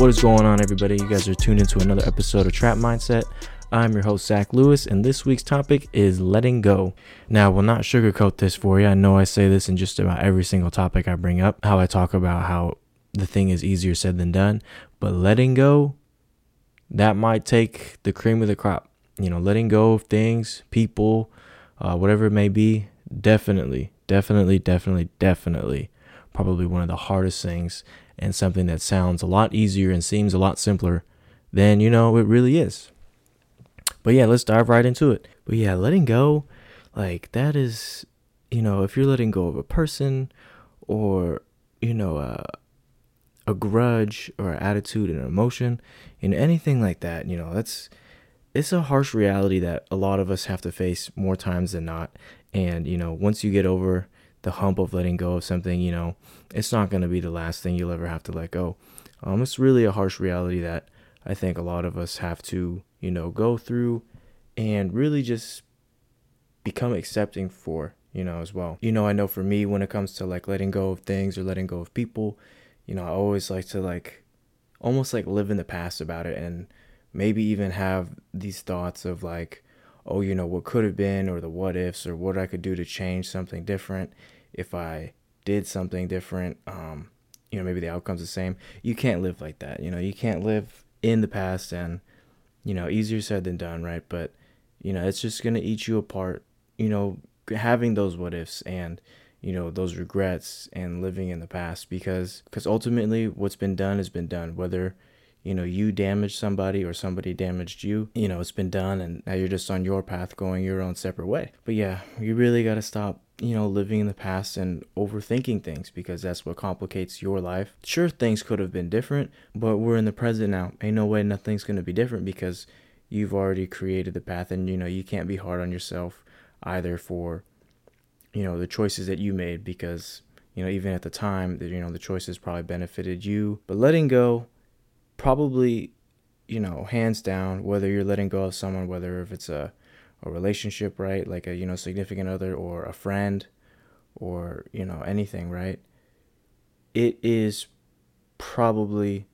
What is going on, everybody? You guys are tuned into another episode of Trapped Mindset. I'm your host, Zack Lewis, and this week's topic is letting go. Now, I will not sugarcoat this for you. I know I say this in just about every single topic I bring up, how I talk about how the thing is easier said than done, but letting go, that might take the cream of the crop. You know, letting go of things, people, uh, whatever it may be, definitely, definitely, definitely, definitely, probably one of the hardest things and something that sounds a lot easier and seems a lot simpler than, you know, it really is. But yeah, let's dive right into it. But yeah, letting go, like that is, you know, if you're letting go of a person or, you know, a grudge or an attitude and an emotion and anything like that, you know, that's it's a harsh reality that a lot of us have to face more times than not. And, you know, once you get over the hump of letting go of something, you know, it's not going to be the last thing you'll ever have to let go. Um, it's really a harsh reality that I think a lot of us have to, you know, go through and really just become accepting for, you know, as well. You know, I know for me, when it comes to like letting go of things or letting go of people, you know, I always like to like almost like live in the past about it and maybe even have these thoughts of like, oh, you know, what could have been or the what ifs or what I could do to change something different if I did something different. Um, you know, maybe the outcome's the same. You can't live like that. You know, you can't live in the past and, you know, easier said than done, right? But, you know, it's just going to eat you apart, you know, having those what ifs and, you know, those regrets and living in the past because, because ultimately what's been done has been done, whether, you know you damaged somebody or somebody damaged you you know it's been done and now you're just on your path going your own separate way. But yeah you really got to stop you know living in the past and overthinking things because that's what complicates your life. Sure things could have been different but we're in the present now. Ain't no way nothing's going to be different because you've already created the path and you know you can't be hard on yourself either for you know the choices that you made because you know even at the time that you know the choices probably benefited you. But letting go probably, you know, hands down, whether you're letting go of someone, whether if it's a, a relationship, right? Like a, you know, significant other or a friend or, you know, anything, right? It is probably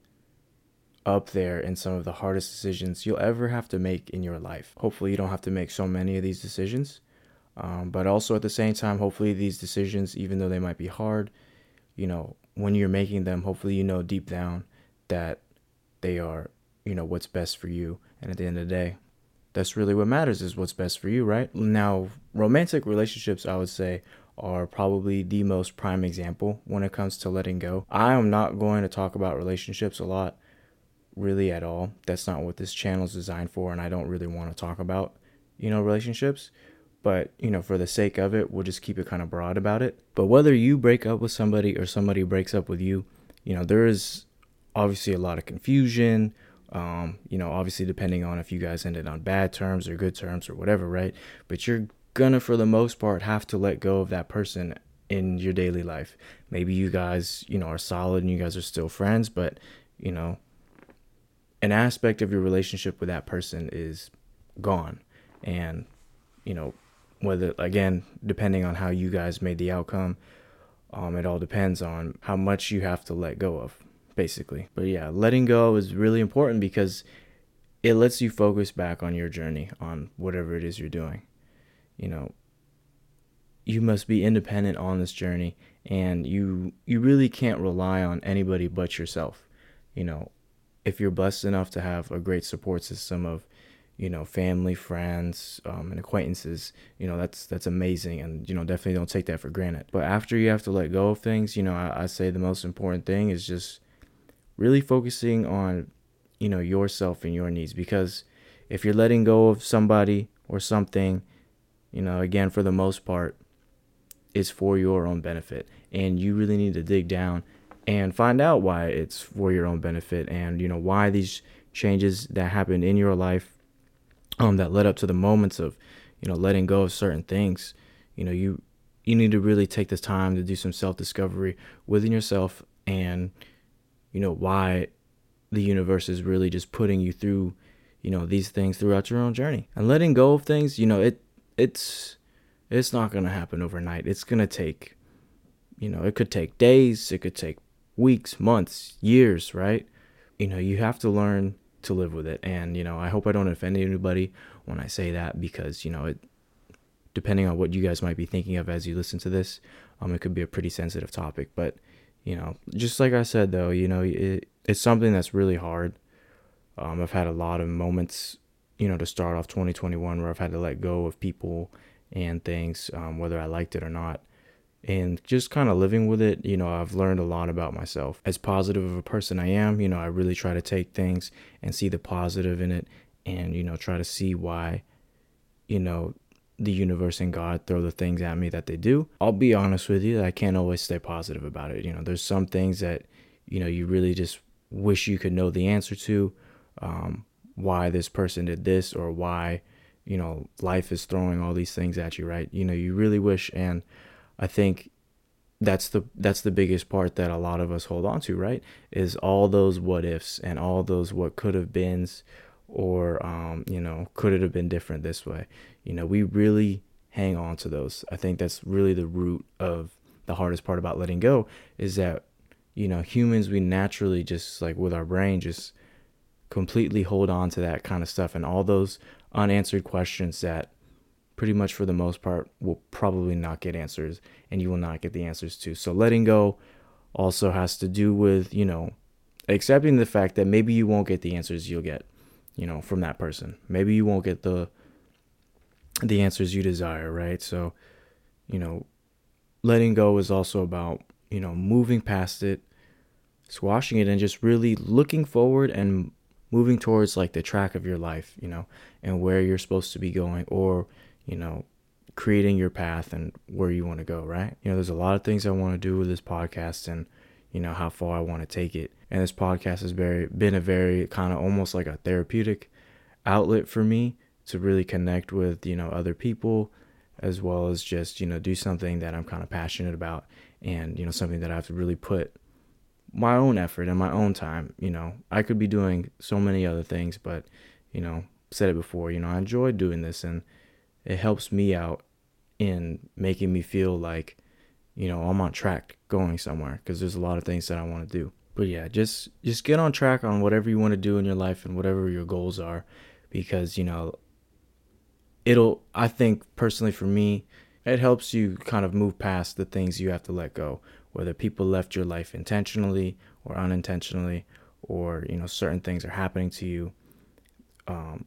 up there in some of the hardest decisions you'll ever have to make in your life. Hopefully, you don't have to make so many of these decisions. Um, but also at the same time, hopefully, these decisions, even though they might be hard, you know, when you're making them, hopefully, you know deep down that they are, you know, what's best for you. And at the end of the day, that's really what matters is what's best for you, right? Now, romantic relationships, I would say, are probably the most prime example when it comes to letting go. I am not going to talk about relationships a lot, really at all. That's not what this channel is designed for, and I don't really want to talk about, you know, relationships. But, you know, for the sake of it, we'll just keep it kind of broad about it. But whether you break up with somebody or somebody breaks up with you, you know, there is obviously a lot of confusion. Um, you know, obviously depending on if you guys ended on bad terms or good terms or whatever, right? But you're gonna, for the most part, have to let go of that person in your daily life. Maybe you guys, you know, are solid and you guys are still friends, but you know, an aspect of your relationship with that person is gone. And, you know, whether again, depending on how you guys made the outcome, um, it all depends on how much you have to let go of basically. But yeah, letting go is really important because it lets you focus back on your journey, on whatever it is you're doing. You know, you must be independent on this journey and you you really can't rely on anybody but yourself. You know, if you're blessed enough to have a great support system of you know family friends um, and acquaintances you know that's that's amazing and you know definitely don't take that for granted but after you have to let go of things you know I, I say the most important thing is just really focusing on you know yourself and your needs because if you're letting go of somebody or something you know again for the most part it's for your own benefit and you really need to dig down and find out why it's for your own benefit and you know why these changes that happened in your life um that led up to the moments of you know letting go of certain things you know you you need to really take this time to do some self discovery within yourself and you know why the universe is really just putting you through you know these things throughout your own journey and letting go of things you know it it's it's not going to happen overnight it's going to take you know it could take days it could take weeks months years right you know, you have to learn to live with it. And, you know, I hope I don't offend anybody when I say that because, you know, it, depending on what you guys might be thinking of as you listen to this, um, it could be a pretty sensitive topic. But, you know, just like I said, though, you know, it, it's something that's really hard. Um, I've had a lot of moments, you know, to start off 2021 where I've had to let go of people and things, um, whether I liked it or not and just kind of living with it, you know, I've learned a lot about myself. As positive of a person I am, you know, I really try to take things and see the positive in it and, you know, try to see why, you know, the universe and God throw the things at me that they do. I'll be honest with you, I can't always stay positive about it. You know, there's some things that, you know, you really just wish you could know the answer to. Um, why this person did this or why, you know, life is throwing all these things at you, right? You know, you really wish and I think that's the that's the biggest part that a lot of us hold on to, right? Is all those what ifs and all those what could have beens or um, you know, could it have been different this way? You know, we really hang on to those. I think that's really the root of the hardest part about letting go is that you know, humans we naturally just like with our brain just completely hold on to that kind of stuff and all those unanswered questions that pretty much for the most part will probably not get answers and you will not get the answers to. So letting go also has to do with, you know, accepting the fact that maybe you won't get the answers you'll get, you know, from that person. Maybe you won't get the the answers you desire, right? So, you know, letting go is also about, you know, moving past it, squashing it and just really looking forward and moving towards like the track of your life, you know, and where you're supposed to be going or you know, creating your path and where you want to go, right? You know, there's a lot of things I want to do with this podcast and, you know, how far I want to take it. And this podcast has very been a very kind of almost like a therapeutic outlet for me to really connect with, you know, other people as well as just, you know, do something that I'm kind of passionate about and, you know, something that I have to really put my own effort and my own time, you know. I could be doing so many other things, but, you know, said it before, you know, I enjoy doing this and it helps me out in making me feel like you know I'm on track going somewhere because there's a lot of things that I want to do. But yeah, just just get on track on whatever you want to do in your life and whatever your goals are because you know it'll I think personally for me it helps you kind of move past the things you have to let go whether people left your life intentionally or unintentionally or you know certain things are happening to you um,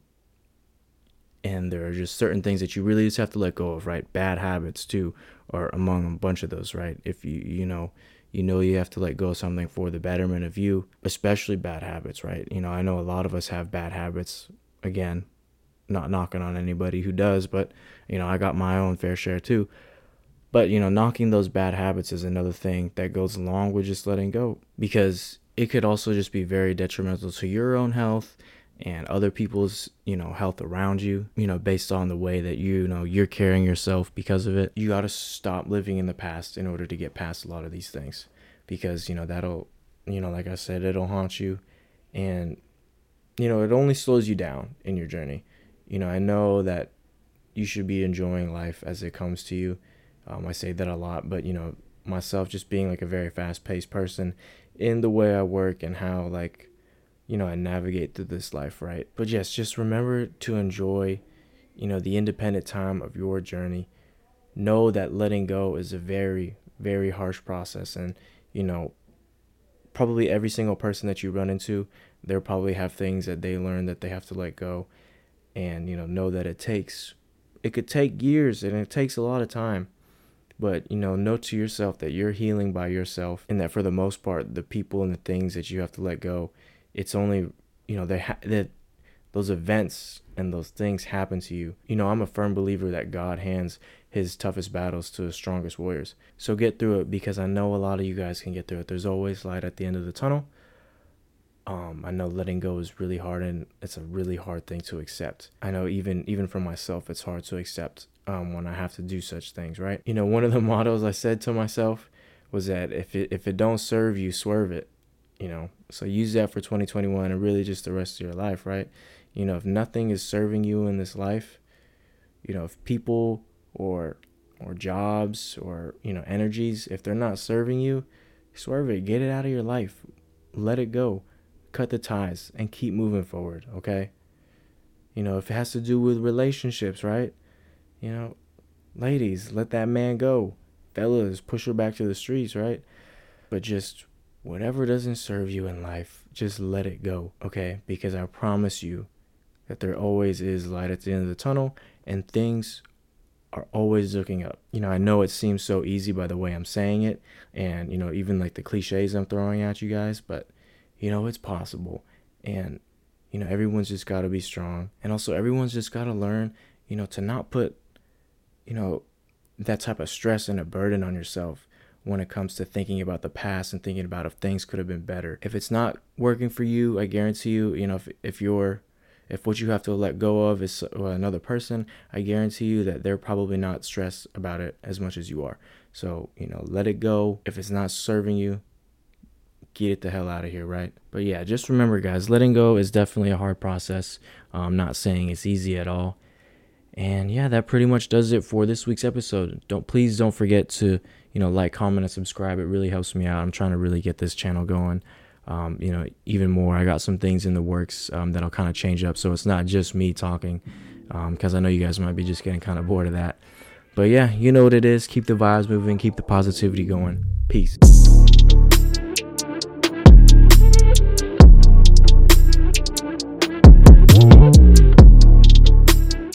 and there are just certain things that you really just have to let go of right bad habits too are among a bunch of those right? If you you know you know you have to let go of something for the betterment of you especially bad habits right? You know i know a lot of us have bad habits. Again not knocking on anybody who does but you know i got my own fair share too. But you know knocking those bad habits is another thing that goes along with just letting go because it could also just be very detrimental to your own health and other people's you know health around you you know based on the way that you, know you're carrying yourself because of it. You got to stop living in the past in order to get past a lot of these things because you know that'll you know like i said it'll haunt you and you know it only slows you down in your journey. You know i know that you should be enjoying life as it comes to you. Um, i say that a lot but you know myself just being like a very fast paced person in the way i work and how like you know, and navigate through this life, right? But yes, just remember to enjoy, you know, the independent time of your journey. Know that letting go is a very, very harsh process. And, you know, probably every single person that you run into, they'll probably have things that they learn that they have to let go. And, you know, know that it takes, it could take years and it takes a lot of time. But, you know, know to yourself that you're healing by yourself and that for the most part, the people and the things that you have to let go it's only you know they ha- that those events and those things happen to you. You know, I'm a firm believer that God hands his toughest battles to the strongest warriors. So get through it because I know a lot of you guys can get through it. There's always light at the end of the tunnel. Um, I know letting go is really hard and it's a really hard thing to accept. I know even even for myself it's hard to accept um, when I have to do such things, right? You know, one of the mottos I said to myself was that if it if it don't serve you, swerve it you know so use that for 2021 and really just the rest of your life right you know if nothing is serving you in this life you know if people or or jobs or you know energies if they're not serving you swerve it get it out of your life let it go cut the ties and keep moving forward, okay? You know, if it has to do with relationships, right? You know, ladies, let that man go. Fellas, push her back to the streets, right? But just whatever doesn't serve you in life, just let it go, okay? Because I promise you that there always is light at the end of the tunnel and things are always looking up. You know, I know it seems so easy by the way I'm saying it and, you know, even like the cliches I'm throwing at you guys, but, you know, it's possible. And, you know, everyone's just got to be strong. And also, everyone's just got to learn, you know, to not put, you know, that type of stress and a burden on yourself when it comes to thinking about the past and thinking about if things could have been better. If it's not working for you, I guarantee you, you know, if, if you're if what you have to let go of is uh, another person, I guarantee you that they're probably not stressed about it as much as you are. So, you know, let it go. If it's not serving you, get it the hell out of here, right? But yeah, just remember, guys, letting go is definitely a hard process. I'm not saying it's easy at all. And yeah, that pretty much does it for this week's episode. Don't please don't forget to, you know, like, comment, and subscribe. It really helps me out. I'm trying to really get this channel going um, you know, even more. I got some things in the works um, that I'll kind of change up. So it's not just me talking, because um, I know you guys might be just getting kind of bored of that. But yeah, you know what it is. Keep the vibes moving, keep the positivity going. Peace.